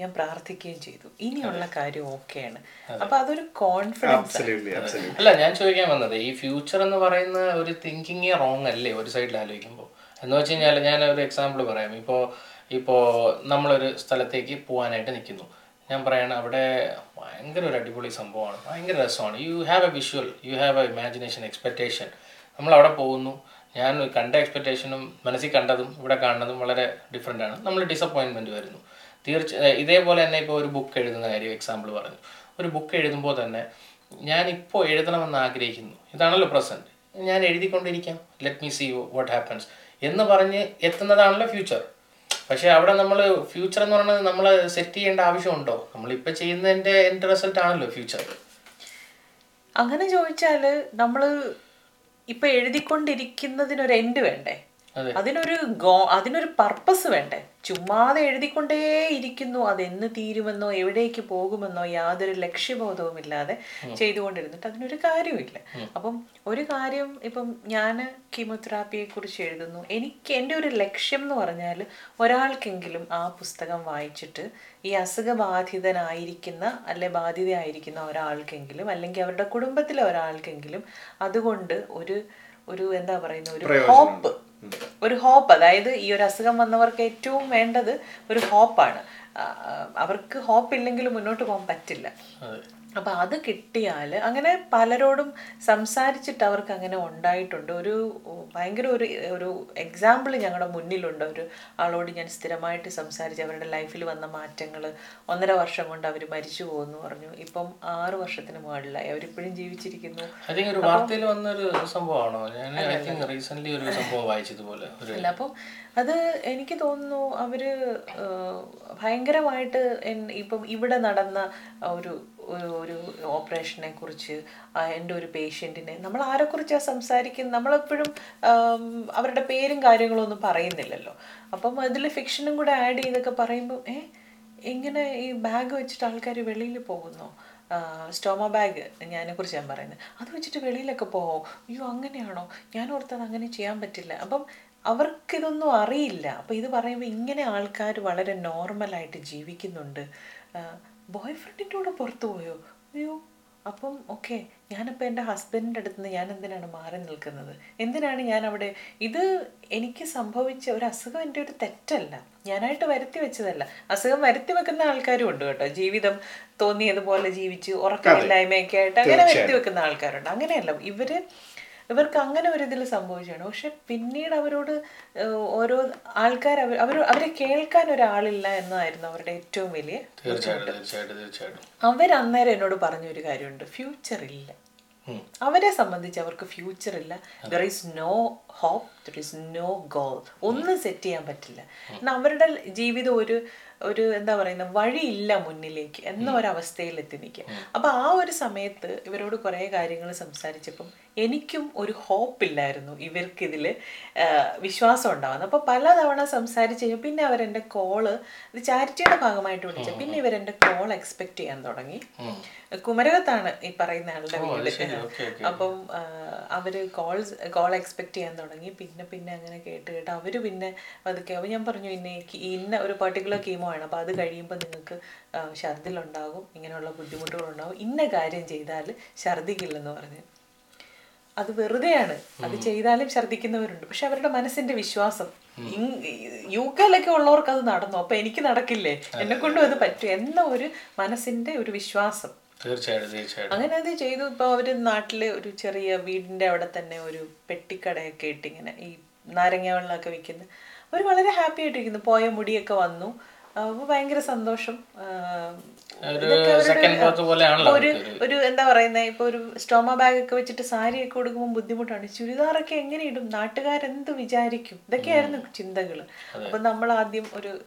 ഞാൻ പ്രാർത്ഥിക്കുകയും ചെയ്തു. ഇനിയുള്ള കാര്യം ഓക്കെയാണ്. അപ്പൊ അതൊരു കോൺഫിഡൻസ് Absolutely, absolutely. അല്ല ഞാൻ ചോദിക്കാൻ വന്നത് ഈ ഫ്യൂച്ചർ എന്ന് പറയുന്ന ഒരു തിങ്കിങ് റോങ് അല്ലേ ഒരു സൈഡിൽ ആലോചിക്കുമ്പോൾ എന്ന് വെച്ച് കഴിഞ്ഞാൽ ഞാൻ ഒരു എക്സാമ്പിൾ പറയാം. ഇപ്പോ ഇപ്പോൾ നമ്മളൊരു സ്ഥലത്തേക്ക് പോകാനായിട്ട് നിൽക്കുന്നു ഞാൻ പറയണ അവിടെ ഭയങ്കര ഒരു അടിപൊളി സംഭവമാണ്. ഭയങ്കര രസമാണ്. You have a visual you have a imagination expectation നമ്മൾ അവിടെ പോകുന്നു. ഞാൻ കണ്ട എക്സ്പെക്റ്റേഷനും മനസ്സിൽ കണ്ടതും ഇവിടെ കാണുന്നതും വളരെ ഡിഫറെന്റ് ആണ്. നമ്മൾ ഡിസപ്പോയിൻമെന്റ് വരുന്നു. തീർച്ച ഇതേപോലെ തന്നെ ഇപ്പോൾ ഒരു ബുക്ക് എഴുതുന്ന കാര്യം എക്സാമ്പിൾ പറഞ്ഞു. ഒരു ബുക്ക് എഴുതുമ്പോൾ തന്നെ ഞാൻ ഇപ്പോൾ എഴുതണമെന്ന് ആഗ്രഹിക്കുന്നു. ഇതാണല്ലോ പ്രസന്റ് ഞാൻ എഴുതിക്കൊണ്ടിരിക്കാം. Let me see what happens എന്ന് പറഞ്ഞ് എത്തുന്നതാണല്ലോ ഫ്യൂച്ചർ പക്ഷേ അവിടെ നമ്മൾ ഫ്യൂച്ചർ എന്ന് പറയുന്നത് നമ്മൾ സെറ്റ് ചെയ്യേണ്ട ആവശ്യമുണ്ടോ? നമ്മളിപ്പോൾ ചെയ്യുന്നതിന്റെ എന്റെ റിസൾട്ട് ആണല്ലോ ഫ്യൂച്ചർ അങ്ങനെ ചോദിച്ചാൽ നമ്മൾ ഇപ്പം എഴുതിക്കൊണ്ടിരിക്കുന്നതിനൊരു എൻഡ് വേണ്ടേ. അതിനൊരു ഗോ അതിനൊരു പർപ്പസ് വേണ്ടേ? ചുമ്മാതെ എഴുതിക്കൊണ്ടേ ഇരിക്കുന്നു. അത് എന്ന് തീരുമെന്നോ എവിടേക്ക് പോകുമെന്നോ യാതൊരു ലക്ഷ്യബോധവും ഇല്ലാതെ ചെയ്തുകൊണ്ടിരുന്നിട്ട് അതിനൊരു കാര്യമില്ല. അപ്പം ഒരു കാര്യം ഇപ്പം ഞാൻ കീമോതെറാപ്പിയെ കുറിച്ച് എഴുതുന്നു. എനിക്ക് എന്റെ ഒരു ലക്ഷ്യം എന്ന് പറഞ്ഞാൽ ഒരാൾക്കെങ്കിലും ആ പുസ്തകം വായിച്ചിട്ട് ഈ അസുഖബാധിതനായിരിക്കുന്ന അല്ലെ ബാധിതയായിരിക്കുന്ന ഒരാൾക്കെങ്കിലും അല്ലെങ്കിൽ അവരുടെ കുടുംബത്തിലെ ഒരാൾക്കെങ്കിലും അതുകൊണ്ട് ഒരു ഒരു എന്താ പറയുന്ന ഒരു ഹോപ്പ് ഒരു ഹോപ്പ് അതായത് ഈ ഒരു അസുഖം വന്നവർക്ക് ഏറ്റവും വേണ്ടത് ഒരു ഹോപ്പാണ് അവർക്ക് ഹോപ്പ് ഇല്ലെങ്കിൽ മുന്നോട്ട് പോകാൻ പറ്റില്ല. അതെ അപ്പൊ അത് കിട്ടിയാൽ അങ്ങനെ പലരോടും സംസാരിച്ചിട്ട് അവർക്ക് അങ്ങനെ ഉണ്ടായിട്ടുണ്ട്. ഒരു ഭയങ്കര ഒരു ഒരു എക്സാമ്പിൾ ഞങ്ങളുടെ മുന്നിലുണ്ട്. ഒരു ആളോട് ഞാൻ സ്ഥിരമായിട്ട് സംസാരിച്ച് അവരുടെ ലൈഫിൽ വന്ന മാറ്റങ്ങൾ ഒന്നര വർഷം കൊണ്ട് അവർ മരിച്ചു പോകുന്നു പറഞ്ഞു. ഇപ്പം ആറ് വർഷത്തിന് മുകളിലായി. അവരിപ്പോഴും ജീവിച്ചിരിക്കുന്നു. ഒരു വാർത്തയിൽ വന്നൊരു സംഭവമാണോ? ഞാൻ റീസെന്റ് ഒരു സംഭവം വായിച്ചതുപോലെ. അല്ല അപ്പം അത് എനിക്ക് തോന്നുന്നു അവർ ഭയങ്കരമായിട്ട് ഇപ്പം ഇവിടെ നടന്ന ഒരു ഒരു- ഓപ്പറേഷനെ കുറിച്ച് എന്റെ ഒരു പേഷ്യന്റിനെ നമ്മൾ ആരെക്കുറിച്ചാണ് സംസാരിക്കുന്നത്? നമ്മളെപ്പോഴും അവരുടെ പേരും കാര്യങ്ങളും ഒന്നും പറയുന്നില്ലല്ലോ. അപ്പം അതിൽ ഫിക്ഷനും കൂടെ ആഡ് ചെയ്തൊക്കെ പറയുമ്പോൾ ഏ ഇങ്ങനെ ഈ ബാഗ് വെച്ചിട്ട് ആൾക്കാർ വെളിയിൽ പോകുന്നോ? സ്റ്റോമ ബാഗ് ഞാനെ കുറിച്ച് ഞാൻ പറയുന്നത് അത് വെച്ചിട്ട് വെളിയിലൊക്കെ പോകോ അയ്യോ അങ്ങനെയാണോ? ഞാൻ ഓർത്തത് അങ്ങനെ ചെയ്യാൻ പറ്റില്ല. അപ്പം അവർക്കിതൊന്നും അറിയില്ല. അപ്പം ഇത് പറയുമ്പോൾ ഇങ്ങനെ ആൾക്കാർ വളരെ നോർമലായിട്ട് ജീവിക്കുന്നുണ്ട്. ബോയ് ഫ്രണ്ടിന്റെ കൂടെ പുറത്തു പോയോ? അയ്യോ അപ്പം ഓക്കെ ഞാനിപ്പോൾ എന്റെ ഹസ്ബൻഡിന്റെ അടുത്ത് നിന്ന് ഞാൻ എന്തിനാണ് മാറി നിൽക്കുന്നത്? എന്തിനാണ് ഞാൻ അവിടെ? ഇത് എനിക്ക് സംഭവിച്ച ഒരു അസുഖം എന്റെ ഒരു തെറ്റല്ല. ഞാനായിട്ട് വരുത്തി വെച്ചതല്ല. അസുഖം വരുത്തി വെക്കുന്ന ആൾക്കാരും ഉണ്ട് കേട്ടോ. ജീവിതം തോന്നിയതുപോലെ ജീവിച്ച് ഉറക്കമില്ലായ്മയൊക്കെ ആയിട്ട് അങ്ങനെ വരുത്തി വെക്കുന്ന ആൾക്കാരുണ്ട്. അങ്ങനെയല്ല. ഇവർ ഇവർക്ക് അങ്ങനെ ഒരു ഇതിൽ സംഭവിച്ചാണ് പക്ഷെ പിന്നീട് അവരോട് ഓരോ ആൾക്കാർ അവർ അവർ അവരെ കേൾക്കാൻ ഒരാളില്ല എന്നതായിരുന്നു അവരുടെ ഏറ്റവും വലിയ അവർ അന്നേരം എന്നോട് പറഞ്ഞൊരു കാര്യമുണ്ട്. ഫ്യൂച്ചർ ഇല്ല. അവരെ സംബന്ധിച്ച് അവർക്ക് ഫ്യൂച്ചർ ഇല്ല. There is no hope there is no goal ഒന്നും സെറ്റ് ചെയ്യാൻ പറ്റില്ല. എന്നാൽ അവരുടെ ജീവിതം ഒരു ഒരു എന്താ പറയുന്ന വഴിയില്ല മുന്നിലേക്ക് എന്ന ഒരവസ്ഥയിൽ എത്തി നിൽക്കുക. അപ്പൊ ആ ഒരു സമയത്ത് ഇവരോട് കുറേ കാര്യങ്ങൾ സംസാരിച്ചപ്പം എനിക്കും ഒരു ഹോപ്പ് ഇല്ലായിരുന്നു ഇവർക്കിതിൽ വിശ്വാസം ഉണ്ടാവുന്നത്. അപ്പോൾ പലതവണ സംസാരിച്ച് കഴിഞ്ഞാൽ പിന്നെ അവരെന്റെ കോൾ ഇത് ചാരിറ്റിയുടെ ഭാഗമായിട്ട് വിളിച്ച പിന്നെ ഇവരെന്റെ കോൾ എക്സ്പെക്ട് ചെയ്യാൻ തുടങ്ങി. കുമരകത്താണ് ഈ പറയുന്ന ആളുടെ വീട്. അപ്പം അവർ കോൾസ് കോൾ എക്സ്പെക്ട് ചെയ്യാൻ തുടങ്ങി. പിന്നെ പിന്നെ അങ്ങനെ കേട്ട് കേട്ട് അവർ പിന്നെ അതൊക്കെ അപ്പോൾ ഞാൻ പറഞ്ഞു ഇന്ന ഇന്ന ഒരു പർട്ടിക്കുലർ കീമോ ആണ് അപ്പോൾ അത് കഴിയുമ്പോൾ നിങ്ങൾക്ക് ഛർദിലുണ്ടാകും ഇങ്ങനെയുള്ള ബുദ്ധിമുട്ടുകളുണ്ടാകും. ഇന്ന കാര്യം ചെയ്താൽ ഛർദിക്കില്ലെന്ന് പറഞ്ഞു. അത് വെറുതെയാണ്. അത് ചെയ്താലും ഛർദിക്കുന്നവരുണ്ട്. പക്ഷെ അവരുടെ മനസ്സിന്റെ വിശ്വാസം. യു കെയിലൊക്കെ ഉള്ളവർക്ക് അത് നടന്നു. അപ്പൊ എനിക്ക് നടക്കില്ലേ? എന്നെ കൊണ്ടും അത്. പറ്റും എന്ന ഒരു മനസ്സിന്റെ ഒരു വിശ്വാസം. തീർച്ചയായിട്ടും തീർച്ചയായിട്ടും. അങ്ങനെ അത് ചെയ്തു. ഇപ്പൊ അവർ നാട്ടിൽ ഒരു ചെറിയ വീടിന്റെ അവിടെ തന്നെ ഒരു പെട്ടിക്കടയൊക്കെ ഇട്ട് ഇങ്ങനെ ഈ നാരങ്ങ വെള്ളമൊക്കെ വിൽക്കുന്ന. അവർ വളരെ ഹാപ്പി ആയിട്ടിരിക്കുന്നു പോയ മുടിയൊക്കെ വന്നു. അപ്പൊ ഭയങ്കര സന്തോഷം. ഒരു ഒരു- എന്താ പറയുന്നത് ഇപ്പൊ ഒരു സ്റ്റോമ ബാഗ് ഒക്കെ വെച്ചിട്ട് സാരിയൊക്കെ കൊടുക്കുമ്പോൾ ബുദ്ധിമുട്ടാണ്. ചുരിദാറൊക്കെ എങ്ങനെ ഇടും? നാട്ടുകാരെന്ത് വിചാരിക്കും? ഇതൊക്കെയായിരുന്നു ചിന്തകൾ. അപ്പൊ നമ്മൾ ആദ്യം ഒരു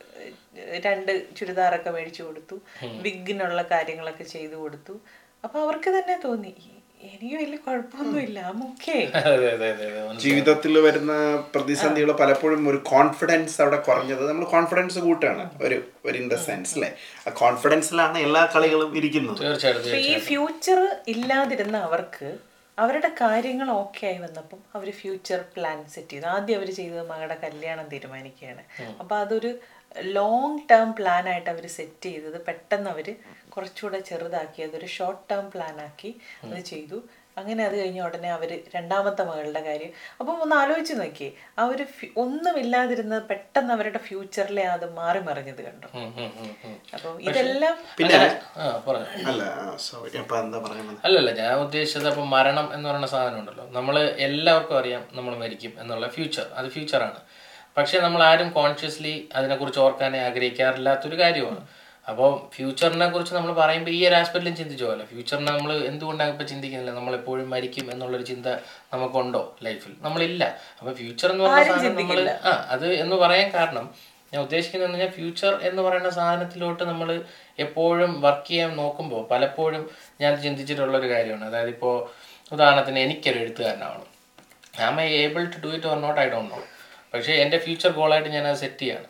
രണ്ട് ചുരിദാറൊക്കെ മേടിച്ചു കൊടുത്തു. വിഗിനുള്ള കാര്യങ്ങളൊക്കെ ചെയ്തു കൊടുത്തു. അപ്പൊ അവർക്ക് തന്നെ തോന്നി "ഈ- എനിക്ക് വലിയ കുഴപ്പമൊന്നുമില്ല ഓക്കേ [laughs] അതെ അതെ അതെ അതെ. ജീവിതത്തിൽ വരുന്ന പ്രതിസന്ധികൾ പലപ്പോഴും ഒരു കോൺഫിഡൻസ് അവിടെ കുറഞ്ഞത്. നമ്മൾ കോൺഫിഡൻസ് കൂട്ടാണ് ഒരു ഒരു ഇൻ ദ സെൻസ് അല്ലേ ആ കോൺഫിഡൻസിലാണ് എല്ലാ കളികളും ഇരിക്കുന്നത്. തീർച്ചയായിട്ടും ഈ ഫ്യൂച്ചർ ഇല്ലാതിരുന്ന അവർക്ക് അവരുടെ കാര്യങ്ങൾ ഓക്കെ ആയി വന്നപ്പം അവർ ഫ്യൂച്ചർ പ്ലാൻ സെറ്റ് ചെയ്തു. ആദ്യം അവർ ചെയ്തത് മകളുടെ കല്യാണം തീരുമാനിക്കുകയാണ്. അപ്പൊ അതൊരു ലോങ് ടേം പ്ലാൻ ആയിട്ട് അവർ സെറ്റ് ചെയ്തത് പെട്ടെന്ന് അവർ കുറച്ചുകൂടെ ചെറുതാക്കി അതൊരു ഷോർട്ട് ടേം പ്ലാൻ ആക്കി അത് ചെയ്തു. അങ്ങനെ അത് കഴിഞ്ഞ ഉടനെ അവർ രണ്ടാമത്തെ മകളുടെ കാര്യം. അപ്പം ഒന്ന് ആലോചിച്ച് നോക്കി ആ ഒരു ഒന്നുമില്ലാതിരുന്നത് പെട്ടെന്ന് അവരുടെ ഫ്യൂച്ചറിലെ അത് മാറി മറിഞ്ഞത് കണ്ടു? അപ്പൊ ഇതെല്ലാം പിന്നെ അല്ലല്ല ഞാൻ ഉദ്ദേശിച്ചത് അപ്പം മരണം എന്ന് പറയുന്ന സാധനം ഉണ്ടല്ലോ. നമ്മൾ എല്ലാവർക്കും അറിയാം നമ്മൾ മരിക്കും എന്നുള്ള ഫ്യൂച്ചർ അത് ഫ്യൂച്ചറാണ് പക്ഷെ നമ്മൾ ആരും കോൺഷ്യസ്ലി അതിനെക്കുറിച്ച് ഓർക്കാനേ ആഗ്രഹിക്കാറില്ലാത്തൊരു കാര്യമാണ്. അപ്പോൾ ഫ്യൂച്ചറിനെ കുറിച്ച് നമ്മൾ പറയുമ്പോൾ ഈ ഒരു ആസ്പെക്റ്റിലും ചിന്തിച്ചു പോലെ ഫ്യൂച്ചറിനെ നമ്മൾ എന്തുകൊണ്ടാണ് ഇപ്പം ചിന്തിക്കുന്നില്ല നമ്മളെപ്പോഴും മരിക്കും എന്നുള്ളൊരു ചിന്ത നമുക്കുണ്ടോ ലൈഫിൽ നമ്മളില്ല. അപ്പോൾ ഫ്യൂച്ചർ എന്ന് പറയുന്ന സാധനം നമ്മൾ ആ അത് എന്ന് പറയാൻ കാരണം ഞാൻ ഉദ്ദേശിക്കുന്നത് പറഞ്ഞാൽ ഫ്യൂച്ചർ എന്ന് പറയുന്ന സാധനത്തിലോട്ട് നമ്മൾ എപ്പോഴും വർക്ക് ചെയ്യാൻ നോക്കുമ്പോൾ പലപ്പോഴും ഞാൻ ചിന്തിച്ചിട്ടുള്ള ഒരു കാര്യമാണ്. അതായത് ഇപ്പോൾ ഉദാഹരണത്തിന് എനിക്കൊരു എഴുത്തുകാരനാവണം. I able to do it or not I don't know പക്ഷേ എന്റെ ഫ്യൂച്ചർ ഗോളായിട്ട് ഞാൻ അത് സെറ്റ് ചെയ്യാണ്.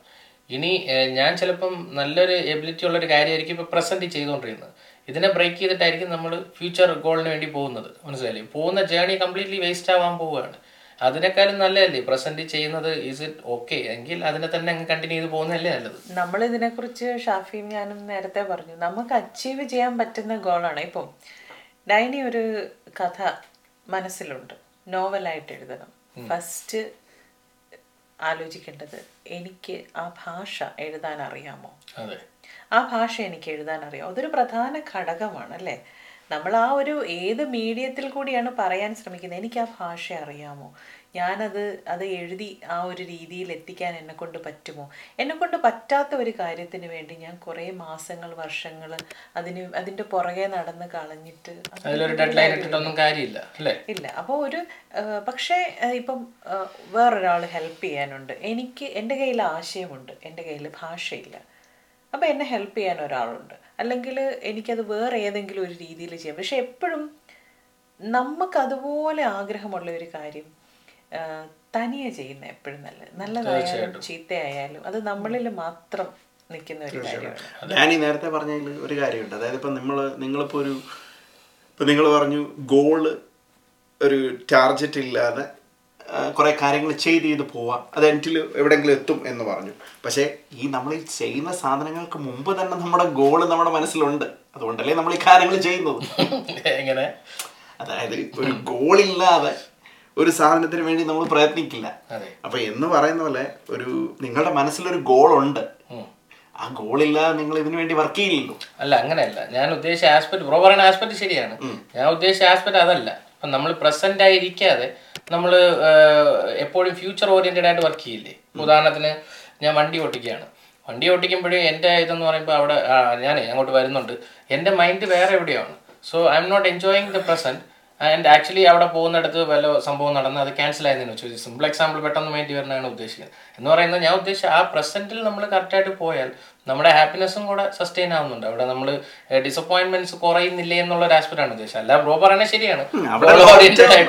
ഇനി ഞാൻ ചിലപ്പം നല്ലൊരു എബിലിറ്റി ഉള്ളൊരു കാര്യമായിരിക്കും ഇപ്പോൾ പ്രസന്റ് ചെയ്തുകൊണ്ടിരിക്കുന്നത് ഇതിനെ ബ്രേക്ക് ചെയ്തിട്ടായിരിക്കും നമ്മൾ ഫ്യൂച്ചർ ഗോളിന് വേണ്ടി പോകുന്നത്. മനസ്സിലായില്ലേ? പോകുന്ന ജേണി കംപ്ലീറ്റ്ലി വേസ്റ്റ് ആവാൻ പോവുകയാണ്. അതിനേക്കാളും നല്ലതല്ലേ? പ്രസന്റ് ചെയ്യുന്നത് ഇസ് ഇറ്റ് ഓക്കെ എങ്കിൽ അതിനെ തന്നെ അങ്ങ് കണ്ടിന്യൂ ചെയ്ത് പോകുന്നതല്ലേ നല്ലത്. നമ്മൾ ഇതിനെക്കുറിച്ച് ഷാഫിയും ഞാനും നേരത്തെ പറഞ്ഞു. നമുക്ക് അച്ചീവ് ചെയ്യാൻ പറ്റുന്ന ഗോളാണ് ഇപ്പം ഡൈനി ഒരു കഥ മനസ്സിലുണ്ട്. നോവലായിട്ട് എഴുതണം. ഫസ്റ്റ് ആലോചിക്കേണ്ടത് എനിക്ക് ആ ഭാഷ എഴുതാൻ അറിയാമോ ആ ഭാഷ എനിക്ക് എഴുതാൻ അറിയാം അതൊരു പ്രധാന ഘടകമാണ് അല്ലേ? നമ്മൾ ആ ഒരു ഏത് മീഡിയത്തിൽ കൂടിയാണ് പറയാൻ ശ്രമിക്കുന്നത്? എനിക്ക് ആ ഭാഷ അറിയാമോ? ഞാനത് അത് എഴുതി ആ ഒരു രീതിയിൽ എത്തിക്കാൻ എന്നെക്കൊണ്ട് പറ്റുമോ? എന്നെക്കൊണ്ട് പറ്റാത്ത ഒരു കാര്യത്തിന് വേണ്ടി ഞാൻ കുറേ മാസങ്ങൾ വർഷങ്ങൾ അതിന് അതിന്റെ പുറകെ നടന്ന് കളഞ്ഞിട്ട് കാര്യമില്ല ഇല്ല. അപ്പോൾ ഒരു പക്ഷേ ഇപ്പം വേറൊരാൾ ഹെൽപ്പ് ചെയ്യാനുണ്ട്. എനിക്ക് എന്റെ കയ്യിൽ ആശയമുണ്ട്. എന്റെ കയ്യിൽ ഭാഷയില്ല. അപ്പോൾ എന്നെ ഹെൽപ്പ് ചെയ്യാൻ ഒരാളുണ്ട്. അല്ലെങ്കിൽ എനിക്കത് വേറെ ഏതെങ്കിലും ഒരു രീതിയിൽ ചെയ്യാം. പക്ഷെ എപ്പോഴും നമുക്ക് അതുപോലെ ആഗ്രഹമുള്ള ഒരു കാര്യം തനിയെ ചെയ്യുന്ന എപ്പോഴും നല്ലത്. നല്ലതായാലും ചീത്തയായാലും അത് നമ്മളിൽ മാത്രം നിൽക്കുന്ന ഒരു കാര്യമാണ്. ഞാൻ ഈ നേരത്തെ പറഞ്ഞതിൽ ഒരു കാര്യമുണ്ട്. അതായത് ഇപ്പം നമ്മൾ നിങ്ങളിപ്പോൾ ഒരു ഇപ്പം നിങ്ങൾ പറഞ്ഞു ഗോൾ ഒരു ടാർജറ്റ് ഇല്ലാതെ കുറേ കാര്യങ്ങൾ ചെയ്ത് ചെയ്ത് പോവാം. അത് എന്റിൽ എവിടെയെങ്കിലും എത്തും എന്ന് പറഞ്ഞു. പക്ഷേ ഈ നമ്മൾ ഈ ചെയ്യുന്ന സാധനങ്ങൾക്ക് മുമ്പ് തന്നെ നമ്മുടെ ഗോൾ നമ്മുടെ മനസ്സിലുണ്ട്. അതുകൊണ്ടല്ലേ നമ്മൾ ഈ കാര്യങ്ങൾ ചെയ്യുന്നത്. [laughs] എങ്ങനെ? അതായത് ഒരു ഗോളില്ലാതെ ഒരു സാധനത്തിന് വേണ്ടി നമ്മൾ പ്രയത്നിക്കില്ല. അപ്പൊ എന്ന് പറയുന്ന പോലെ ഒരു നിങ്ങളുടെ മനസ്സിലൊരു ഗോളുണ്ട്. ഉണ്ട് ആ ഗോളില്ലാതെ നിങ്ങൾ ഇതിനു വേണ്ടി വർക്ക് ചെയ്യില്ലല്ലോ. അല്ല അങ്ങനെയല്ല. ഞാൻ ഉദ്ദേശിച്ച ആസ്പെക്ട് ബ്രോ പറയുന്ന ആസ്പെക്ട് ശരിയാണ്. ഞാൻ ഉദ്ദേശിച്ച ആസ്പെക്ട് അതല്ല. അപ്പൊ നമ്മൾ പ്രസന്റ് ആയിരിക്കാതെ നമ്മൾ എപ്പോഴും ഫ്യൂച്ചർ ഓറിയന്റഡ് ആയിട്ട് വർക്ക് ചെയ്യില്ലേ? ഉദാഹരണത്തിന് ഞാൻ വണ്ടി ഓട്ടിക്കുകയാണ്. വണ്ടി ഓട്ടിക്കുമ്പോഴേ എന്റെ ഇതെന്ന് പറയുമ്പോൾ അവിടെ ഞാൻ അങ്ങോട്ട് വരുന്നുണ്ട്. എന്റെ മൈൻഡ് വേറെ എവിടെയാണ്? So I am not enjoying the present and actually അവിടെ പോകുന്നിടത്ത് വല്ല സംഭവം നടന്ന് അത് ക്യാൻസൽ ആയതെന്ന് വെച്ചു സിമ്പിൾ എക്സാമ്പിൾ പെട്ടെന്ന് വേണ്ടി വരുന്നതാണ് ഉദ്ദേശിക്കുന്നത്. എന്ന് പറയുന്നത് ഞാൻ ഉദ്ദേശിച്ച ആ പ്രസന്റിൽ നമ്മൾ കറക്റ്റായിട്ട് പോയാൽ നമ്മുടെ ഹാപ്പിനെസ്സും കൂടെ സസ്റ്റെയിൻ ആവുന്നുണ്ട്. അവിടെ നമ്മൾ ഡിസപ്പോയിന്റ്മെന്റ്സ് കുറയുന്നില്ലേ എന്നുള്ള ഒരു ആസ്പെക്ട് ആണ് ഉദ്ദേശിച്ചത്. അല്ല ബ്രോ പറയുന്നത് ശരിയാണ്.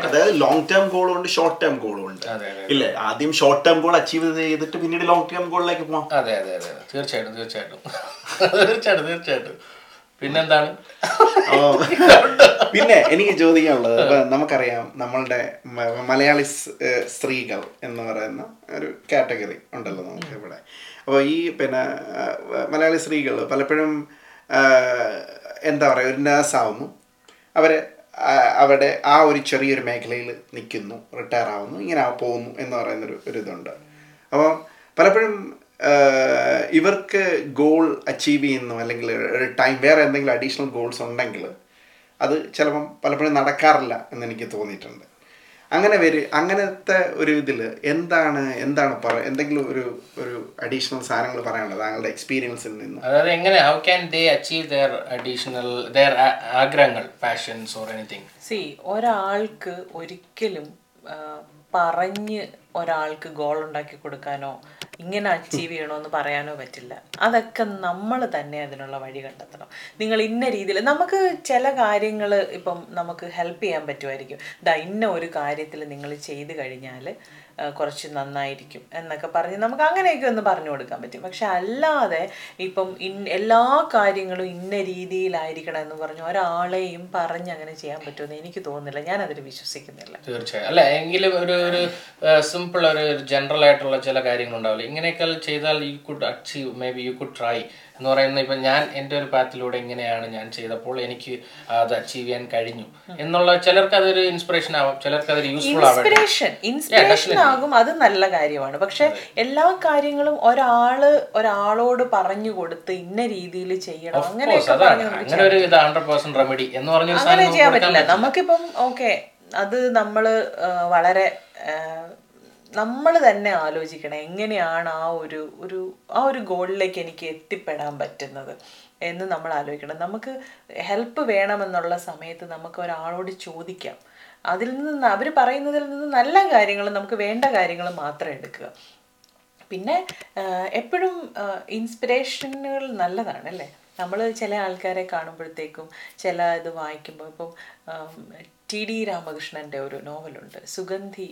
അതായത് ലോങ് ടേം ഗോൾ ഉണ്ട് ഷോർട്ട് ടേം ഗോൾ ഉണ്ട്. അതെ. ഇല്ലേ? ആദ്യം ഷോർട്ട് ടേം ഗോൾ അച്ചീവ് ചെയ്തിട്ട് പിന്നീട് ലോങ് ടേം ഗോളിലേക്ക് പോകാം അതെ അതെ അതെ അതെ. തീർച്ചയായിട്ടും തീർച്ചയായിട്ടും. [laughs] തീർച്ചയായിട്ടും തീർച്ചയായിട്ടും. പിന്നെന്താണ്? പിന്നെ എനിക്ക് ചോദിക്കാനുള്ളത് ഇപ്പൊ നമുക്കറിയാം നമ്മളുടെ മലയാളി സ്ത്രീകൾ എന്ന് പറയുന്ന ഒരു കാറ്റഗറി ഉണ്ടല്ലോ നമുക്ക് ഇവിടെ. അപ്പോൾ ഈ പിന്നെ മലയാളി സ്ത്രീകൾ പലപ്പോഴും എന്താ പറയുക ഒരു നേഴ്സാവുന്നു. അവർ അവിടെ ആ ഒരു ചെറിയൊരു മേഖലയിൽ നിൽക്കുന്നു റിട്ടയർ ആവുന്നു ഇങ്ങനെ പോകുന്നു എന്ന് പറയുന്നൊരു ഒരു ഇതുണ്ട്. അപ്പോൾ പലപ്പോഴും ഇവർക്ക് ഗോൾ അച്ചീവ് ചെയ്യുന്നു അല്ലെങ്കിൽ ഒരു ടൈം വേറെ എന്തെങ്കിലും അഡീഷണൽ ഗോൾസ് ഉണ്ടെങ്കിൽ അത് ചിലപ്പം പലപ്പോഴും നടക്കാറില്ല എന്ന് എനിക്ക് തോന്നിയിട്ടുണ്ട്. അങ്ങനെ വരും അങ്ങനത്തെ ഒരു ഇതിൽ എന്താണ് എന്താണ് പറ എന്തെങ്കിലും ഒരു ഒരു അഡീഷണൽ സാധനങ്ങൾ പറയാനുള്ളത് താങ്കളുടെ എക്സ്പീരിയൻസിൽ നിന്ന്? അതായത് എങ്ങനെ how can they achieve their additional their ആഗ്രഹങ്ങൾ പാഷൻസ് ഓർ എനിത്തിങ് സി ഒരാൾക്ക് ഒരിക്കലും പറഞ്ഞ് ഒരാൾക്ക് ഗോൾ ഉണ്ടാക്കി കൊടുക്കാനോ ഇങ്ങനെ അച്ചീവ് ചെയ്യണമെന്ന് പറയാനോ പറ്റില്ല. അതൊക്കെ നമ്മൾ തന്നെ അതിനുള്ള വഴി കണ്ടെത്തണം. നിങ്ങൾ ഇന്ന രീതിയിൽ നമുക്ക് ചില കാര്യങ്ങൾ ഇപ്പം നമുക്ക് ഹെൽപ്പ് ചെയ്യാൻ പറ്റുമായിരിക്കും. ദാ ഇന്ന ഒരു കാര്യത്തിൽ നിങ്ങൾ ചെയ്ത് കഴിഞ്ഞാൽ കുറച്ച് നന്നായിരിക്കും എന്നൊക്കെ പറഞ്ഞ് നമുക്ക് അങ്ങനെയൊക്കെ ഒന്ന് പറഞ്ഞു കൊടുക്കാൻ പറ്റും. പക്ഷെ അല്ലാതെ ഇപ്പം ഇൻ എല്ലാ കാര്യങ്ങളും ഇന്ന രീതിയിലായിരിക്കണം എന്ന് പറഞ്ഞ് ഒരാളെയും പറഞ്ഞ് അങ്ങനെ ചെയ്യാൻ പറ്റുമെന്ന് എനിക്ക് തോന്നുന്നില്ല. ഞാൻ അതിൽ വിശ്വസിക്കുന്നില്ല. തീർച്ചയായും. അല്ല എങ്കിലും ഒരു ഒരു സിമ്പിൾ ഒരു ജനറൽ ആയിട്ടുള്ള ചില കാര്യങ്ങൾ ഉണ്ടാവില്ല ഇങ്ങനെയൊക്കെ ചെയ്താൽ you could achieve maybe you could try എന്ന് പറയുന്നത് ഇപ്പം ഞാൻ എന്റെ ഒരു പാത്തിലൂടെ ഇങ്ങനെയാണ് ഞാൻ ചെയ്തപ്പോൾ എനിക്ക് അത് അച്ചീവ് ചെയ്യാൻ കഴിഞ്ഞു. എന്നുള്ള ചിലർക്ക് അതൊരു ഇൻസ്പിറേഷൻ ആവാം. ചിലർക്ക് അതൊരു യൂസ്ഫുൾ ആവാം ഇൻസ്പിറേഷൻ ഇൻസ്പിറേഷൻ ആകും. അത് നല്ല കാര്യമാണ്. പക്ഷെ എല്ലാ കാര്യങ്ങളും ഒരാൾ ഒരാളോട് പറഞ്ഞു കൊടുത്ത് ഇന്ന രീതിയിൽ ചെയ്യണം. നമുക്ക് അങ്ങനെ ഒരു ഇത് ഹൺഡ്രഡ് പെർസെന്റ് റെമഡി എന്ന് പറഞ്ഞ അങ്ങനെ ചെയ്യാൻ പറ്റില്ല. നമുക്കിപ്പം ഓക്കെ അത് നമ്മൾ വളരെ നമ്മൾ തന്നെ ആലോചിക്കണം എങ്ങനെയാണ് ആ ഒരു ഒരു ആ ഒരു ഗോളിലേക്ക് എനിക്ക് എത്തിപ്പെടാൻ പറ്റുന്നത് എന്ന് നമ്മൾ ആലോചിക്കണം. നമുക്ക് ഹെൽപ്പ് വേണമെന്നുള്ള സമയത്ത് നമുക്ക് ഒരാളോട് ചോദിക്കാം. അതിൽ നിന്ന് അവർ പറയുന്നതിൽ നിന്ന് നല്ല കാര്യങ്ങൾ നമുക്ക് വേണ്ട കാര്യങ്ങൾ മാത്രം എടുക്കുക. പിന്നെ എപ്പോഴും ഇൻസ്പിറേഷനുകൾ നല്ലതാണ് അല്ലേ? നമ്മൾ ചില ആൾക്കാരെ കാണുമ്പോഴത്തേക്കും ചില ഇത് വായിക്കുമ്പോൾ ഇപ്പം ടി ഡി രാമകൃഷ്ണന്റെ ഒരു നോവലുണ്ട്. സുഗന്ധി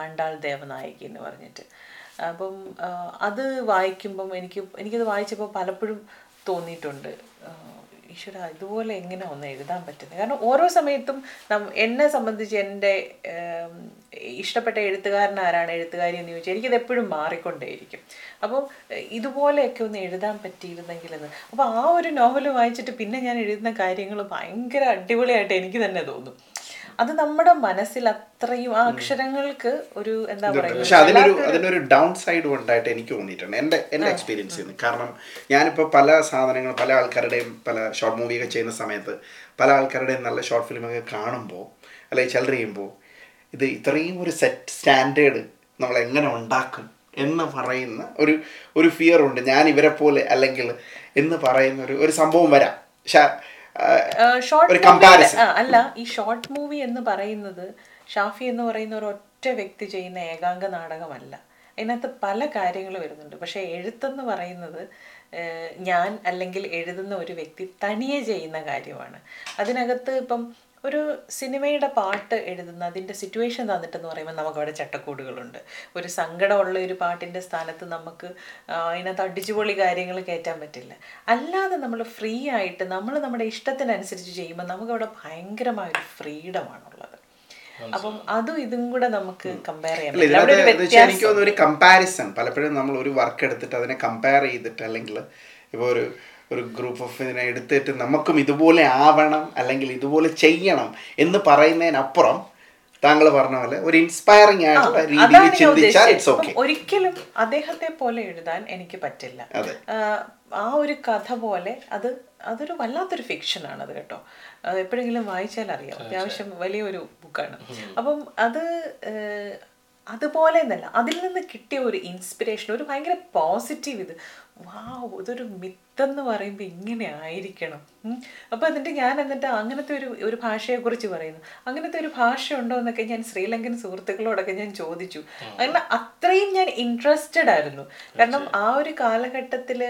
ആണ്ടാൾ ദേവനായകി എന്ന് പറഞ്ഞിട്ട്. അപ്പം അത് വായിക്കുമ്പം എനിക്ക് എനിക്കത് വായിച്ചപ്പോൾ പലപ്പോഴും തോന്നിയിട്ടുണ്ട്. ഈശ്വര ഇതുപോലെ എങ്ങനെ ഒന്ന് എഴുതാൻ പറ്റുന്നത് കാരണം ഓരോ സമയത്തും നം എന്നെ സംബന്ധിച്ച് എന്റെ ഇഷ്ടപ്പെട്ട എഴുത്തുകാരൻ ആരാണ് എഴുത്തുകാരി എന്ന് ചോദിച്ചാൽ എനിക്കത് എപ്പോഴും മാറിക്കൊണ്ടേയിരിക്കും. അപ്പം ഇതുപോലെയൊക്കെ ഒന്ന് എഴുതാൻ പറ്റിയിരുന്നെങ്കിലെന്ന്. അപ്പോൾ ആ ഒരു നോവൽ വായിച്ചിട്ട് പിന്നെ ഞാൻ എഴുതുന്ന കാര്യങ്ങൾ ഭയങ്കര അടിപൊളിയായിട്ട് എനിക്ക് തന്നെ തോന്നും. അത് നമ്മുടെ മനസ്സിൽ അത്രയും ആ അക്ഷരങ്ങൾക്ക് ഒരു എന്താ പറയുക പക്ഷെ അതിനൊരു അതിനൊരു ഡൗൺ സൈഡ് ഉണ്ടായിട്ട് എനിക്ക് തോന്നിയിട്ടുണ്ട്. എന്റെ എന്റെ എക്സ്പീരിയൻസ് കാരണം ഞാനിപ്പോൾ പല സാധനങ്ങൾ പല ആൾക്കാരുടെയും പല ഷോർട്ട് മൂവിയൊക്കെ ചെയ്യുന്ന സമയത്ത് പല ആൾക്കാരുടെയും നല്ല ഷോർട്ട് ഫിലിമൊക്കെ കാണുമ്പോൾ അല്ലെങ്കിൽ ചിലർ ചെയ്യുമ്പോൾ ഇത് ഇത്രയും ഒരു സെറ്റ് സ്റ്റാൻഡേർഡ് നമ്മൾ എങ്ങനെ ഉണ്ടാക്കും എന്ന് പറയുന്ന ഒരു ഒരു ഫിയർ ഉണ്ട്. ഞാൻ ഇവരെ പോലെ അല്ലെങ്കിൽ എന്ന് പറയുന്ന ഒരു ഒരു സംഭവം വരാം. പക്ഷെ ഷോർട്ട്. അല്ല. ഈ ഷോർട്ട് മൂവി എന്ന് പറയുന്നത് ഷാഫി എന്ന് പറയുന്ന ഒരു ഒറ്റ വ്യക്തി ചെയ്യുന്ന ഏകാംഗ നാടകമല്ല. അതിനകത്ത് പല കാര്യങ്ങൾ വരുന്നുണ്ട്. പക്ഷെ എഴുത്തെന്ന് പറയുന്നത് ഞാൻ അല്ലെങ്കിൽ എഴുതുന്ന ഒരു വ്യക്തി തനിയെ ചെയ്യുന്ന കാര്യമാണ്. അതിനകത്ത് ഇപ്പം ഒരു സിനിമയുടെ പാട്ട് എഴുതുന്ന അതിന്റെ സിറ്റുവേഷൻ തന്നിട്ടെന്ന് പറയുമ്പോൾ നമുക്ക് അവിടെ ചട്ടക്കൂടുകളുണ്ട്. ഒരു സങ്കടമുള്ള ഒരു പാട്ടിന്റെ സ്ഥാനത്ത് നമുക്ക് അതിനകത്ത് അടിച്ചുപൊളി കാര്യങ്ങൾ കയറ്റാൻ പറ്റില്ല. അല്ലാതെ നമ്മൾ ഫ്രീ ആയിട്ട് നമ്മൾ നമ്മുടെ ഇഷ്ടത്തിനനുസരിച്ച് ചെയ്യുമ്പോൾ നമുക്ക് അവിടെ ഭയങ്കരമായൊരു ഫ്രീഡമാണുള്ളത് അപ്പം അതും ഇതും കൂടെ നമുക്ക് കമ്പയർ ചെയ്യാം എനിക്ക് തോന്നുന്നു ഒരു കമ്പാരിസൺ പലപ്പോഴും നമ്മൾ ഒരു വർക്ക് എടുത്തിട്ട് അതിനെ കമ്പയർ ചെയ്തിട്ട് അല്ലെങ്കിൽ ഇപ്പോൾ ഒരു ഒരു ഗ്രൂപ്പ് ഓഫ് ഇതിനെ എടുത്തിട്ട് നമുക്കും ഇതുപോലെ ആവണം അല്ലെങ്കിൽ ഇതുപോലെ ചെയ്യണം എന്ന് പറയുന്നതിനപ്പുറം താങ്കൾ പറഞ്ഞ പോലെ ഒരു ഇൻസ്പയറിംഗ് ആയിട്ടുള്ള രീതിയിൽ ചിന്തിച്ചാൽ ഉദ്ദേശിച്ചത്. ഇറ്റ്സ് ഓക്കെ ഒരിക്കലും അദ്ദേഹത്തെ പോലെ എഴുതാൻ എനിക്ക് പറ്റില്ല. അതെ. ആ ഒരു കഥ പോലെ അത് അതൊരു വല്ലാത്തൊരു ഫിക്ഷനാണ് അത് കേട്ടോ. എപ്പോഴെങ്കിലും വായിച്ചാൽ അറിയാം അത്യാവശ്യം വലിയൊരു ബുക്കാണ് അപ്പം അത് അതുപോലെ എന്നല്ല അതിൽ നിന്ന് കിട്ടിയ ഒരു ഇൻസ്പിറേഷൻ ഒരു ഭയങ്കര പോസിറ്റീവ് ഇത്. വാവ് ഇതൊരു മിത്തെന്ന് പറയുമ്പോൾ ഇങ്ങനെ ആയിരിക്കണം. അപ്പോൾ എന്നിട്ട് ഞാൻ എന്നിട്ട് അങ്ങനത്തെ ഒരു ഒരു ഭാഷയെക്കുറിച്ച് പറയുന്നു. അങ്ങനത്തെ ഒരു ഭാഷ ഉണ്ടോ എന്നൊക്കെ ഞാൻ ശ്രീലങ്കൻ സുഹൃത്തുക്കളോടൊക്കെ ഞാൻ ചോദിച്ചു. അങ്ങനെ അത്രയും ഞാൻ ഇൻട്രസ്റ്റഡ് ആയിരുന്നു. കാരണം ആ ഒരു കാലഘട്ടത്തിൽ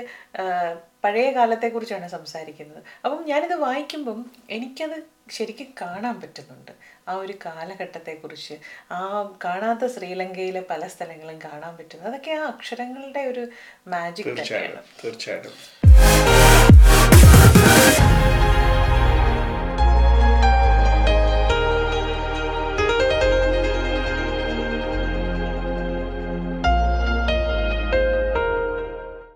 പഴയ കാലത്തെക്കുറിച്ചാണ് സംസാരിക്കുന്നത്. അപ്പം ഞാനിത് വായിക്കുമ്പം എനിക്കത് ശരിക്കും കാണാൻ പറ്റുന്നുണ്ട്. ആ ഒരു കാലഘട്ടത്തെക്കുറിച്ച് ആ കാണാത്ത ശ്രീലങ്കയിലെ പല സ്ഥലങ്ങളും കാണാൻ പറ്റുന്നത്. അതൊക്കെ ആ അക്ഷരങ്ങളുടെ ഒരു മാജിക് തന്നെയാണ്. തീർച്ചയായിട്ടും.